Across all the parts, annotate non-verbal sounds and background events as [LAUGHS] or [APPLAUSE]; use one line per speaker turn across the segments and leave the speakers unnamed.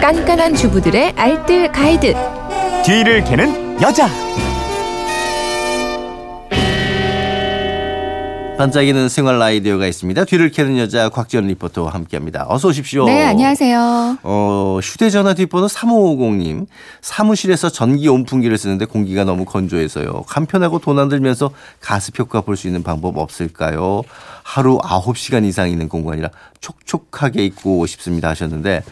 깐깐한 주부들의 알뜰 가이드.
뒤를 캐는 여자.
반짝이는 생활 아이디어가 있습니다. 뒤를 캐는 여자 곽지연 리포터와 함께합니다. 어서 오십시오.
네, 안녕하세요.
어, 휴대전화 뒷번호 3550님. 사무실에서 전기 온풍기를 쓰는데 공기가 너무 건조해서요. 간편하고 돈 안 들면서 가습 효과 볼 수 있는 방법 없을까요? 하루 9시간 이상 있는 공간이라 촉촉하게 있고 싶습니다 하셨는데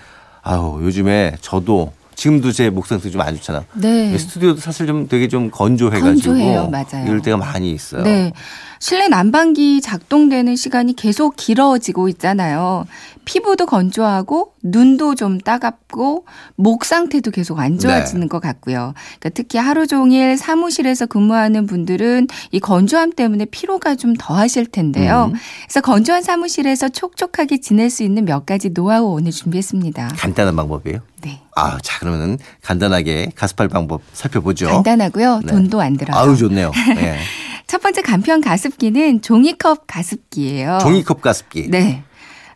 아유, 요즘에 저도 지금도 제 목 상태 좀안 좋잖아.
네.
스튜디오도 사실 좀 되게 좀 건조해가지고
건조해요. 맞아요.
이럴 때가 많이 있어요.
네. 실내 난방기 작동되는 시간이 계속 길어지고 있잖아요. 피부도 건조하고 눈도 좀 따갑고 목 상태도 계속 안 좋아지는
네.
것 같고요. 그러니까 특히 하루 종일 사무실에서 근무하는 분들은 이 건조함 때문에 피로가 좀 더하실 텐데요.
음.
그래서 건조한 사무실에서 촉촉하게 지낼 수 있는 몇 가지 노하우 오늘 준비했습니다.
간단한 방법이에요.
네.
아, 자 그러면은 간단하게 가습할 방법 살펴보죠.
간단하고요.
네.
돈도 안 들어요.
아우 좋네요. [LAUGHS] 네.
첫 번째 간편 가습기는 종이컵 가습기예요.
종이컵 가습기.
네.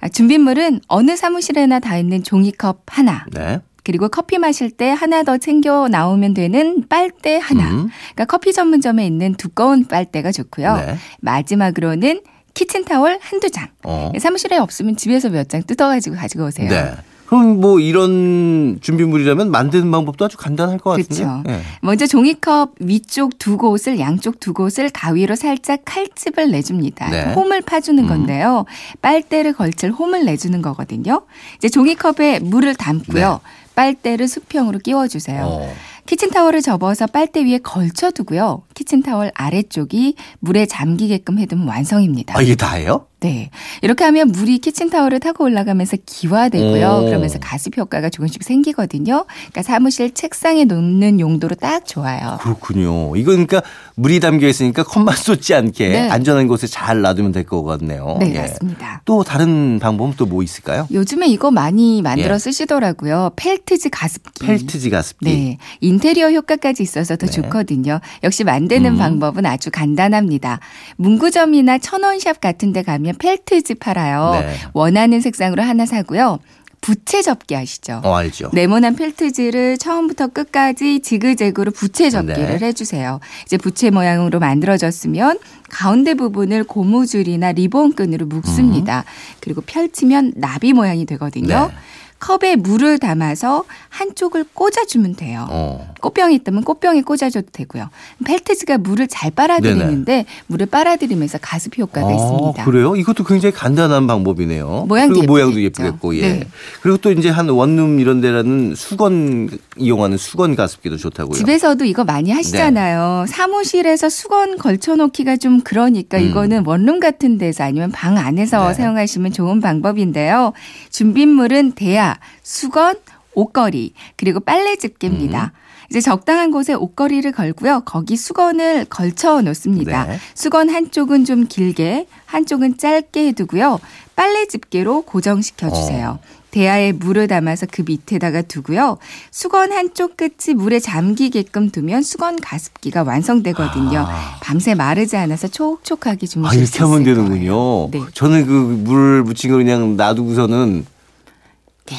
아, 준비물은 어느 사무실에나 다 있는 종이컵 하나.
네.
그리고 커피 마실 때 하나 더 챙겨 나오면 되는 빨대 하나.
음.
그러니까 커피 전문점에 있는 두꺼운 빨대가 좋고요.
네.
마지막으로는 키친타월 한두 장.
어.
사무실에 없으면 집에서 몇 장 뜯어가지고 가지고 오세요.
네. 그럼 뭐 이런 준비물이라면 만드는 방법도 아주 간단할 것 같은데.
그렇죠.
네.
먼저 종이컵 위쪽 두 곳을 양쪽 두 곳을 가위로 살짝 칼집을 내줍니다.
네.
홈을 파주는
음.
건데요. 빨대를 걸칠 홈을 내주는 거거든요. 이제 종이컵에 물을 담고요. 빨대를 수평으로 끼워주세요.
네. 어.
키친타월을 접어서 빨대 위에 걸쳐두고요. 키친타월 아래쪽이 물에 잠기게끔 해두면 완성입니다.
아 이게 다예요?
네. 이렇게 하면 물이 키친타월을 타고 올라가면서 기화되고요.
오.
그러면서 가습 효과가 조금씩 생기거든요. 그러니까 사무실 책상에 놓는 용도로 딱 좋아요.
그렇군요. 이거 그러니까 물이 담겨 있으니까 컵만 [LAUGHS] 쏟지 않게
네.
안전한 곳에 잘 놔두면 될 것 같네요.
네,
예.
맞습니다.
또 다른 방법은 또 뭐 있을까요?
요즘에 이거 많이 만들어
예.
쓰시더라고요. 펠트지 가습기.
펠트지 가습기.
네. 인테리어 효과까지 있어서 더
네.
좋거든요. 역시 만드는
음.
방법은 아주 간단합니다. 문구점이나 천원샵 같은 데 가면 펠트지 팔아요.
네.
원하는 색상으로 하나 사고요. 부채 접기 아시죠?
어 알죠.
네모난 펠트지를 처음부터 끝까지 지그재그로 부채 접기를
네.
해주세요. 이제 부채 모양으로 만들어졌으면 가운데 부분을 고무줄이나 리본끈으로 묶습니다. 그리고 펼치면 나비 모양이 되거든요.
네.
컵에 물을 담아서 한쪽을 꽂아주면 돼요.
어.
꽃병이 있다면 꽃병에 꽂아줘도 되고요. 펠트지가 물을 잘 빨아들이는데 물을 빨아들이면서 가습 효과가
아,
있습니다.
그래요? 이것도 굉장히 간단한 방법이네요.
모양도
그리고 모양도. 예쁘겠고, 예.
네.
그리고 또 이제 한 원룸 이런 데라는 수건 이용하는 수건 가습기도 좋다고요.
집에서도 이거 많이 하시잖아요. 사무실에서 수건 걸쳐놓기가 좀 그러니까
음.
이거는 원룸 같은 데서 아니면 방 안에서
네.
사용하시면 좋은 방법인데요. 준비물은 대야, 수건, 옷걸이, 그리고 빨래 집게입니다.
음.
이제 적당한 곳에 옷걸이를 걸고요. 거기 수건을 걸쳐 놓습니다.
네.
수건 한쪽은 좀 길게, 한쪽은 짧게 해두고요. 빨래 집게로 고정시켜 주세요.
어.
대야에 물을 담아서 그 밑에다가 두고요. 수건 한쪽 끝이 물에 잠기게끔 두면 수건 가습기가 완성되거든요.
아.
밤새 마르지 않아서 촉촉하게
아,
주무실
이렇게
수
하면 되는군요.
네.
저는 그 물 묻힌 거 그냥 놔두고서는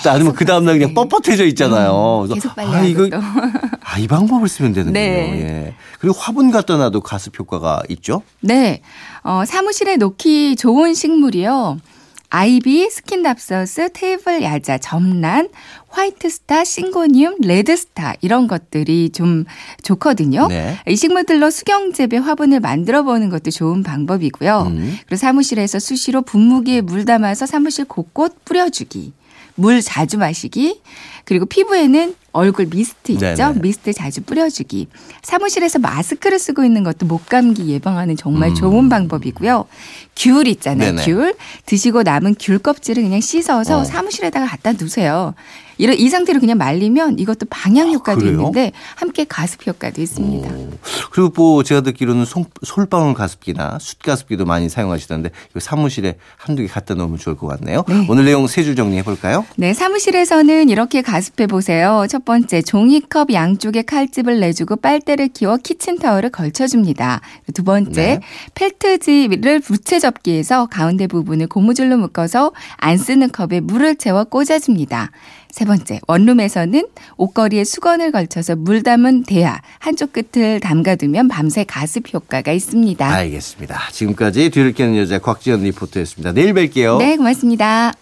놔두면 그 다음날 그냥
네.
뻣뻣해져 있잖아요.
음, 계속
아,
빨래하고
이거
또. [LAUGHS]
아, 이 방법을 쓰면 되는군요.
네.
예. 그리고 화분 갖다 놔도 가습 효과가 있죠?
네. 어, 사무실에 놓기 좋은 식물이요. 아이비, 스킨답서스, 테이블 야자, 접란, 화이트스타, 싱고니움, 레드스타 이런 것들이 좀 좋거든요.
네.
이 식물들로 수경재배 화분을 만들어 보는 것도 좋은 방법이고요.
음.
그리고 사무실에서 수시로 분무기에 물 담아서 사무실 곳곳 뿌려주기. 물 자주 마시기. 그리고 피부에는 얼굴 미스트 있죠?
네네.
미스트 자주 뿌려주기. 사무실에서 마스크를 쓰고 있는 것도 목 감기 예방하는 정말
음.
좋은 방법이고요. 귤 있잖아요.
네네.
귤. 드시고 남은 귤 껍질을 그냥 씻어서
어.
사무실에다가 갖다 두세요. 이런 이 상태로 그냥 말리면 이것도 방향 효과도
그래요?
있는데 함께 가습 효과도 있습니다.
오. 그리고 뭐 제가 듣기로는 송- 솔방울 가습기나 숯 가습기도 많이 사용하시던데 이거 사무실에 한두 개 갖다 놓으면 좋을 것 같네요.
네.
오늘 내용 세 줄 정리해 볼까요?
네, 사무실에서는 이렇게 가습해 보세요. 첫 번째, 종이컵 양쪽에 칼집을 내주고 빨대를 끼워 키친타월을 걸쳐줍니다. 두 번째,
네.
펠트지를 부채 접기해서 가운데 부분을 고무줄로 묶어서 안 쓰는 컵에 물을 채워 꽂아줍니다. 세 번째, 원룸에서는 옷걸이에 수건을 걸쳐서 물 담은 대야 한쪽 끝을 담가두면 밤새 가습 효과가 있습니다.
알겠습니다. 지금까지 뒤를 깨는 여자 곽지연 리포터였습니다. 내일 뵐게요.
네, 고맙습니다.